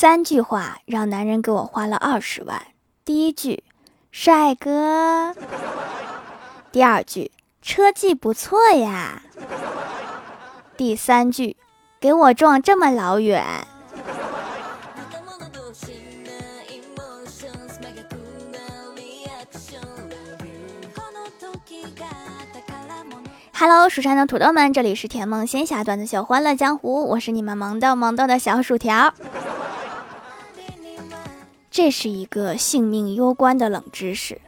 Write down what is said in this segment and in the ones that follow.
三句话让男人给我花了二十万。第一句，帅哥；第二句，车技不错呀；第三句，给我撞这么老远。Hello，蜀山的土豆们，这里是甜梦仙侠段子秀欢乐江湖，我是你们萌豆萌豆的小薯条。这是一个性命攸关的冷知识，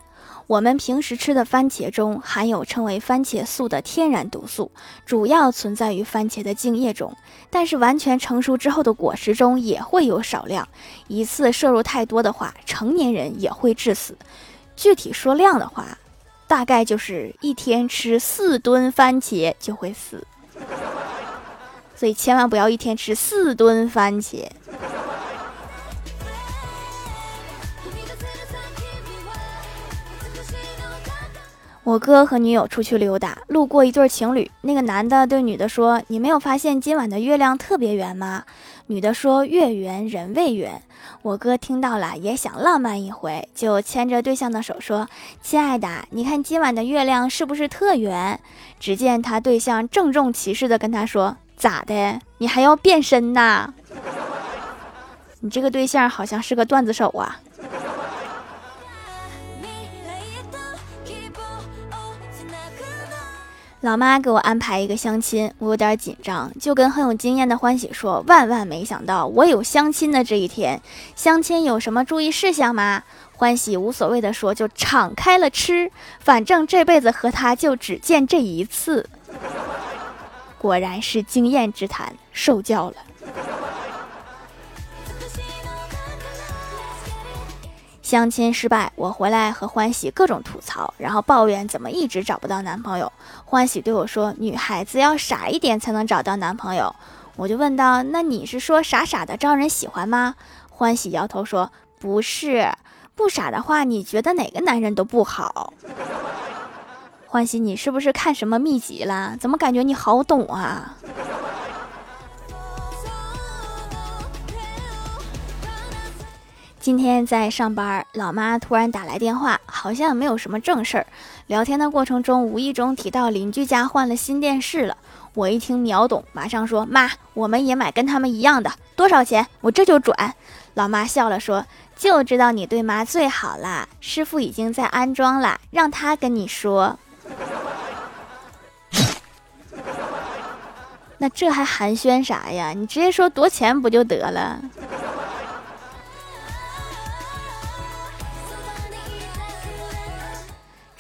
我们平时吃的番茄中含有称为番茄素的天然毒素，主要存在于番茄的茎叶中，但是完全成熟之后的果实中也会有少量，一次摄入太多的话，成年人也会致死。具体说量的话。大概就是一天吃四吨番茄就会死，所以千万不要一天吃四吨番茄。我哥和女友出去溜达，路过一对情侣，那个男的对女的说：“你没有发现今晚的月亮特别圆吗？”女的说：“月圆人未圆。”我哥听到了，也想浪漫一回，就牵着对象的手说：“亲爱的，你看今晚的月亮是不是特圆？”只见他对象郑重其事的跟他说：“咋的？你还要变身呐？你这个对象好像是个段子手啊。”老妈给我安排一个相亲，我有点紧张，就跟很有经验的欢喜说：“万万没想到，我有相亲的这一天。相亲有什么注意事项吗？”欢喜无所谓的说：“就敞开了吃，反正这辈子和他就只见这一次。”果然是经验之谈，受教了。相亲失败，我回来和欢喜各种吐槽，然后抱怨怎么一直找不到男朋友。欢喜对我说：“女孩子要傻一点才能找到男朋友。”我就问道：“那你是说傻傻的招人喜欢吗？”欢喜摇头说：“不是，不傻的话，你觉得哪个男人都不好。”欢喜，你是不是看什么秘籍了？怎么感觉你好懂啊？今天在上班，老妈突然打来电话，好像没有什么正事儿。聊天的过程中，无意中提到邻居家换了新电视了。我一听秒懂，马上说：“妈，我们也买跟他们一样的，多少钱？我这就转。”老妈笑了说：“就知道你对妈最好啦，师傅已经在安装了，让他跟你说。那这还寒暄啥呀？你直接说多少钱不就得了？”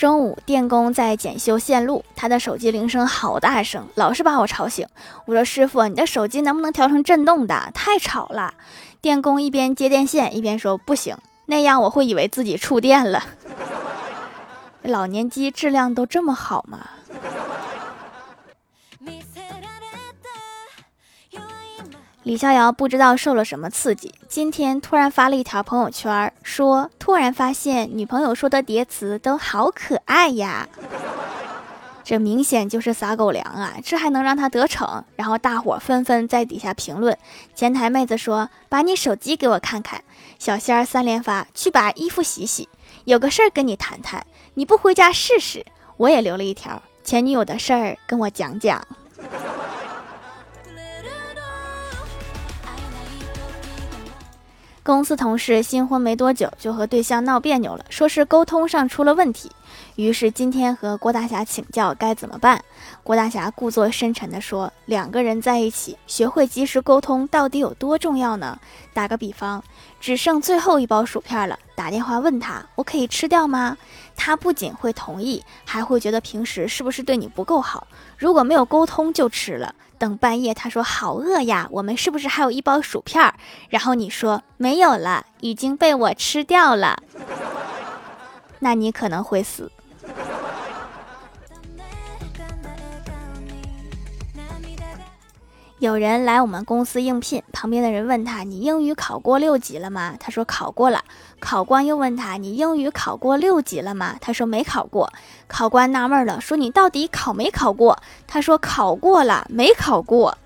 中午，电工在检修线路，他的手机铃声好大声，老是把我吵醒。我说：“师傅，你的手机能不能调成震动的？太吵了。”电工一边接电线一边说：“不行，那样我会以为自己触电了。老年机质量都这么好吗？”李逍遥不知道受了什么刺激，今天突然发了一条朋友圈，说突然发现女朋友说的叠词都好可爱呀，这明显就是撒狗粮啊！这还能让他得逞？然后大伙纷纷在底下评论。前台妹子说：“把你手机给我看看。”小仙儿三连发：“去把衣服洗洗。”有个事儿跟你谈谈，你不回家试试？我也留了一条前女友的事儿，跟我讲讲。公司同事新婚没多久就和对象闹别扭了，说是沟通上出了问题。于是今天和郭大侠请教该怎么办。郭大侠故作深沉地说：“两个人在一起，学会及时沟通到底有多重要呢？打个比方，只剩最后一包薯片了，打电话问他，我可以吃掉吗？他不仅会同意，还会觉得平时是不是对你不够好？如果没有沟通就吃了。”等半夜，他说好饿呀，我们是不是还有一包薯片？然后你说没有了，已经被我吃掉了，那你可能会死。有人来我们公司应聘，旁边的人问他：“你英语考过六级了吗？”他说：“考过了。”考官又问他：“你英语考过六级了吗？”他说：“没考过。”考官纳闷了，说：“你到底考没考过？”他说：“考过了，没考过。”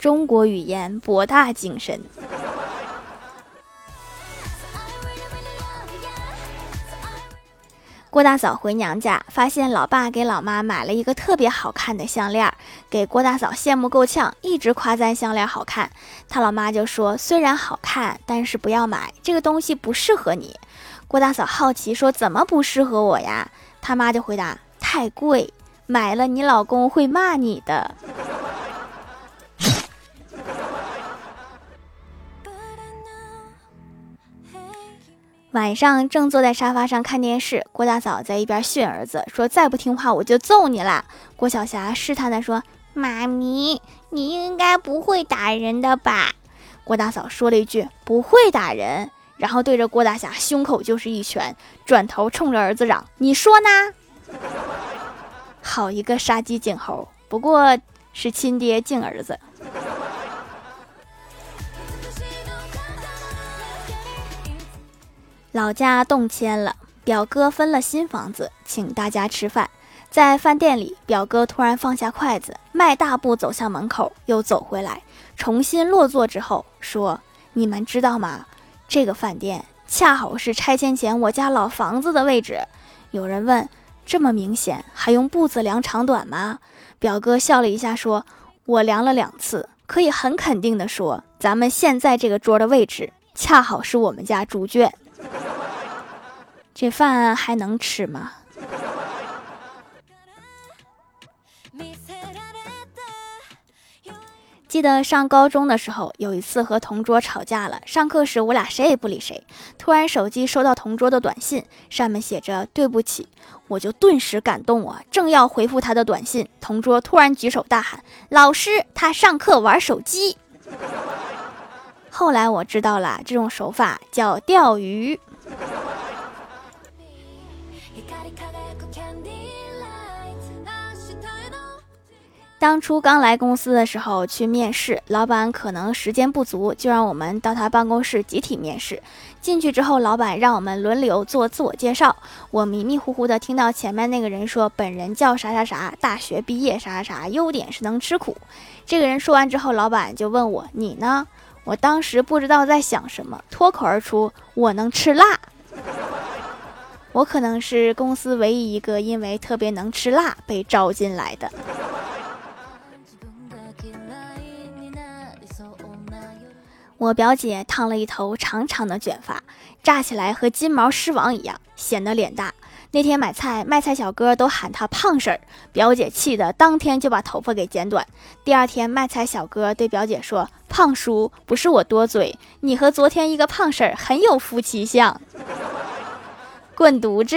中国语言博大精深。郭大嫂回娘家，发现老爸给老妈买了一个特别好看的项链，给郭大嫂羡慕够呛，一直夸赞项链好看。她老妈就说：“虽然好看，但是不要买，这个东西不适合你。”郭大嫂好奇说：“怎么不适合我呀？”他妈就回答：“太贵，买了你老公会骂你的。”晚上正坐在沙发上看电视，郭大嫂在一边训儿子说：“再不听话我就揍你啦！”郭晓霞试探的说：“妈咪，你应该不会打人的吧？”郭大嫂说了一句：“不会打人。”然后对着郭大侠胸口就是一拳，转头冲着儿子嚷：“你说呢？”好一个杀鸡儆猴，不过是亲爹敬儿子。老家动迁了，表哥分了新房子，请大家吃饭。在饭店里，表哥突然放下筷子，迈大步走向门口，又走回来，重新落座之后说：“你们知道吗？这个饭店恰好是拆迁前我家老房子的位置。”有人问：“这么明显，还用步子量长短吗？”表哥笑了一下说：“我量了两次，可以很肯定的说，咱们现在这个桌的位置，恰好是我们家猪圈。”这饭还能吃吗？记得上高中的时候，有一次和同桌吵架了。上课时，我俩谁也不理谁。突然手机收到同桌的短信，上面写着“对不起”，我就顿时感动啊！正要回复他的短信，同桌突然举手大喊：“老师，他上课玩手机！”后来我知道了，这种手法叫钓鱼。当初刚来公司的时候去面试，老板可能时间不足，就让我们到他办公室集体面试。进去之后，老板让我们轮流做自我介绍。我迷迷糊糊的听到前面那个人说：“本人叫啥啥啥，大学毕业啥啥啥，优点是能吃苦。”这个人说完之后，老板就问我：“你呢？”我当时不知道在想什么，脱口而出：“我能吃辣。” 我可能是公司唯一一个因为特别能吃辣被招进来的。我表姐烫了一头长长的卷发，扎起来和金毛狮王一样，显得脸大。那天买菜，卖菜小哥都喊她胖婶儿，表姐气得当天就把头发给剪短。第二天，卖菜小哥对表姐说：“胖叔，不是我多嘴，你和昨天一个胖婶儿很有夫妻相。”滚犊子！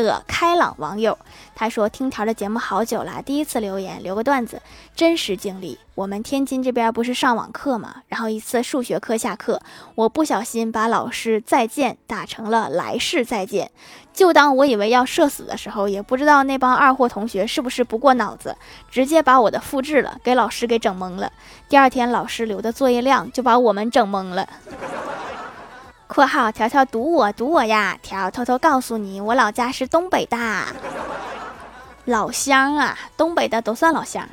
的开朗网友，他说听条的节目好久了，第一次留言，留个段子，真实经历。我们天津这边不是上网课嘛，然后一次数学课下课，我不小心把老师再见打成了来世再见。就当我以为要社死的时候，也不知道那帮二货同学是不是不过脑子，直接把我的复制了，给老师给整懵了。第二天老师留的作业量就把我们整懵了。括号条条堵我堵我呀！条偷偷告诉你，我老家是东北的，老乡啊，东北的都算老乡。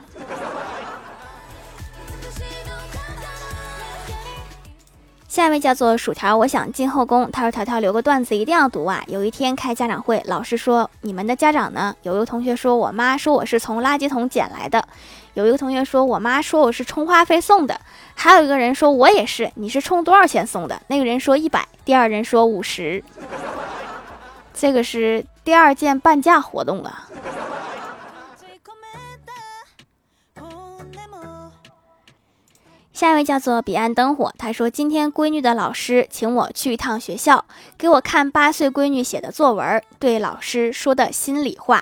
下一位叫做薯条，我想进后宫。他说条条留个段子一定要读啊！有一天开家长会，老师说你们的家长呢？有一个同学说我妈说我是从垃圾桶捡来的。有一个同学说：“我妈说我是充话费送的。”还有一个人说：“我也是。”你是充多少钱送的？那个人说一百，第二人说五十。这个是第二件半价活动啊。下一位叫做彼岸灯火，他说：“今天闺女的老师请我去一趟学校，给我看八岁闺女写的作文，对老师说的心里话。”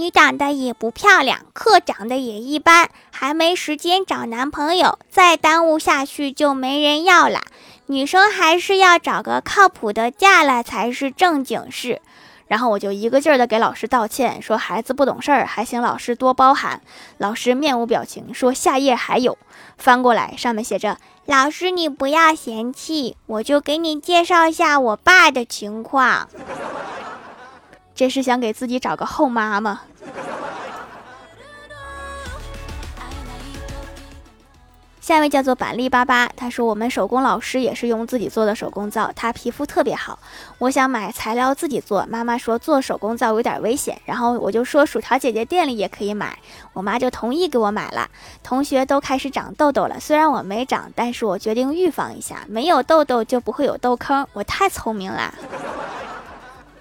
你长得也不漂亮，课长得也一般，还没时间找男朋友，再耽误下去就没人要了。女生还是要找个靠谱的嫁了才是正经事。然后我就一个劲儿的给老师道歉，说孩子不懂事儿，还请老师多包涵。老师面无表情，说下页还有，翻过来上面写着：“老师你不要嫌弃，我就给你介绍一下我爸的情况。”这是想给自己找个后妈吗？下一位叫做板栗巴巴，他说我们手工老师也是用自己做的手工皂，他皮肤特别好。我想买材料自己做，妈妈说做手工皂有点危险，然后我就说薯条姐姐店里也可以买，我妈就同意给我买了。同学都开始长痘痘了，虽然我没长，但是我决定预防一下，没有痘痘就不会有痘坑，我太聪明了。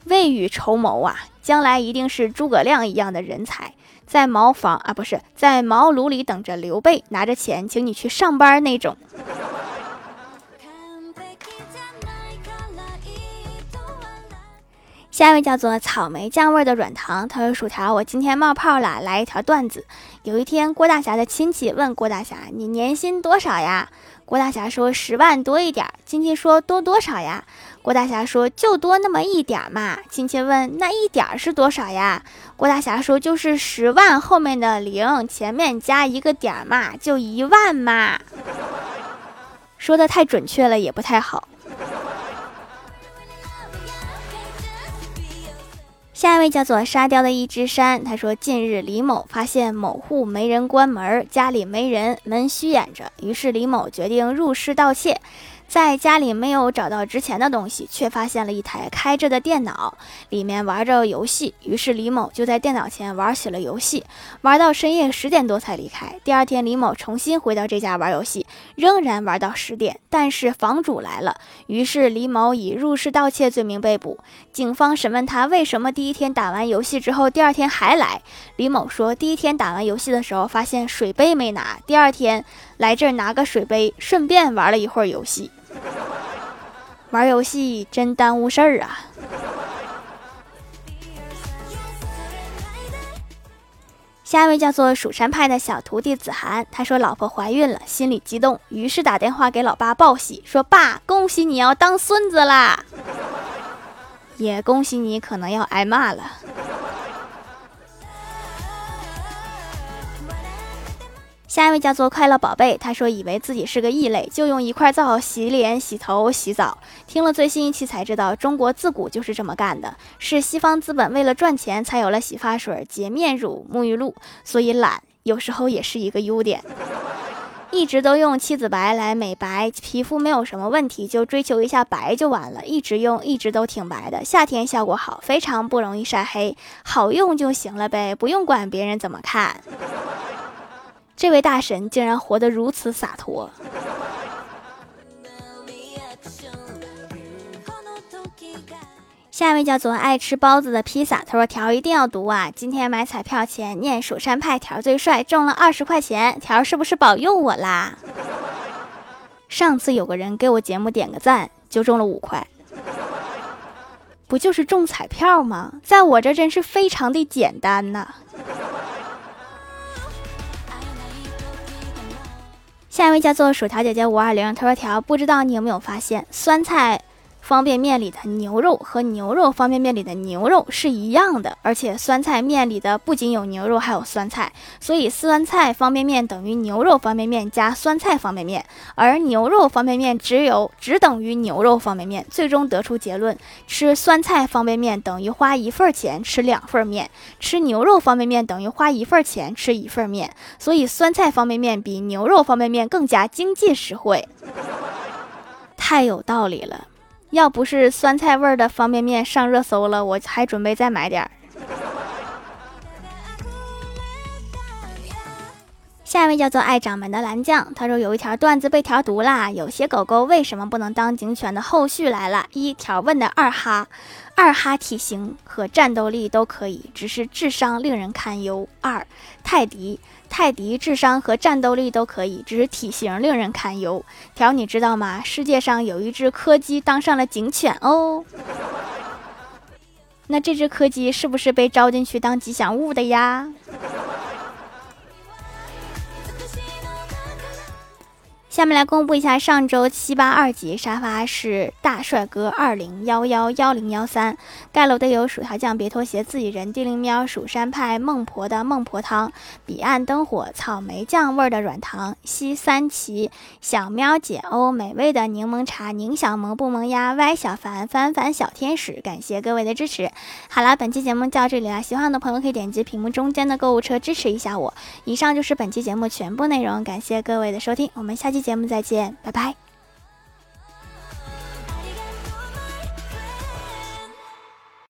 未雨绸缪啊，将来一定是诸葛亮一样的人才。在茅房啊，不是在茅庐里等着刘备拿着钱请你去上班那种。下一位叫做草莓酱味的软糖，他说：“薯条，我今天冒泡了，来一条段子。有一天，郭大侠的亲戚问郭大侠：‘你年薪多少呀？’郭大侠说：‘十万多一点。’亲戚说：‘多多少呀？’郭大侠说：“就多那么一点嘛。”亲戚问：“那一点是多少呀？”郭大侠说：“就是十万后面的零，前面加一个点嘛，就一万嘛。”说的太准确了，也不太好。下一位叫做沙雕的一只山，他说：“近日李某发现某户没人关门，家里没人，门虚掩着，于是李某决定入室盗窃。”在家里没有找到值钱的东西，却发现了一台开着的电脑，里面玩着游戏。于是李某就在电脑前玩起了游戏，玩到深夜十点多才离开。第二天，李某重新回到这家玩游戏，仍然玩到十点。但是房主来了，于是李某以入室盗窃罪名被捕。警方审问他为什么第一天打完游戏之后，第二天还来。李某说，第一天打完游戏的时候发现水杯没拿，第二天来这儿拿个水杯，顺便玩了一会儿游戏。玩游戏真耽误事儿啊！下一位叫做蜀山派的小徒弟子涵，他说老婆怀孕了，心里激动，于是打电话给老爸报喜，说爸，恭喜你要当孙子啦！也恭喜你可能要挨骂了。下一位叫做快乐宝贝，他说以为自己是个异类，就用一块皂洗脸、洗头、洗澡。听了最新一期才知道，中国自古就是这么干的，是西方资本为了赚钱才有了洗发水、洁面乳、沐浴露。所以懒有时候也是一个优点。一直都用七子白来美白皮肤，没有什么问题，就追求一下白就完了。一直用，一直都挺白的，夏天效果好，非常不容易晒黑，好用就行了呗，不用管别人怎么看。这位大神竟然活得如此洒脱。下一位叫做爱吃包子的披萨，他说：“条一定要读啊！今天买彩票前念蜀山派条最帅，中了二十块钱，条是不是保佑我啦？上次有个人给我节目点个赞，就中了五块，不就是中彩票吗？在我这真是非常的简单呐。”下一位叫做薯条姐姐五二零，他说：“条不知道你有没有发现，酸菜。”方便面里的牛肉和牛肉方便面里的牛肉是一样的，而且酸菜面里的不仅有牛肉，还有酸菜，所以酸菜方便面等于牛肉方便面加酸菜方便面，而牛肉方便面只有只等于牛肉方便面。最终得出结论：吃酸菜方便面等于花一份钱吃两份面，吃牛肉方便面等于花一份钱吃一份面。所以酸菜方便面比牛肉方便面更加经济实惠，太有道理了。要不是酸菜味儿的方便面上热搜了，我还准备再买点儿。下一位叫做爱掌门的蓝酱，他说有一条段子被调毒啦。有些狗狗为什么不能当警犬的后续来了。一条问的二哈，二哈体型和战斗力都可以，只是智商令人堪忧。二泰迪。泰迪智商和战斗力都可以，只是体型令人堪忧。条，你知道吗？世界上有一只柯基当上了警犬哦。那这只柯基是不是被招进去当吉祥物的呀？下面来公布一下上周七八二级沙发是大帅哥二零幺幺幺零幺三，盖楼的有薯条酱、别拖鞋、自己人、地灵喵、蜀山派、孟婆的孟婆汤、彼岸灯火、草莓酱味的软糖、西三旗、小喵姐欧、美味的柠檬茶、宁小萌不萌呀、歪小凡、凡凡小天使，感谢各位的支持。好了，本期节目就到这里了，喜欢的朋友可以点击屏幕中间的购物车支持一下我。以上就是本期节目全部内容，感谢各位的收听，我们下期期节目再见，拜拜。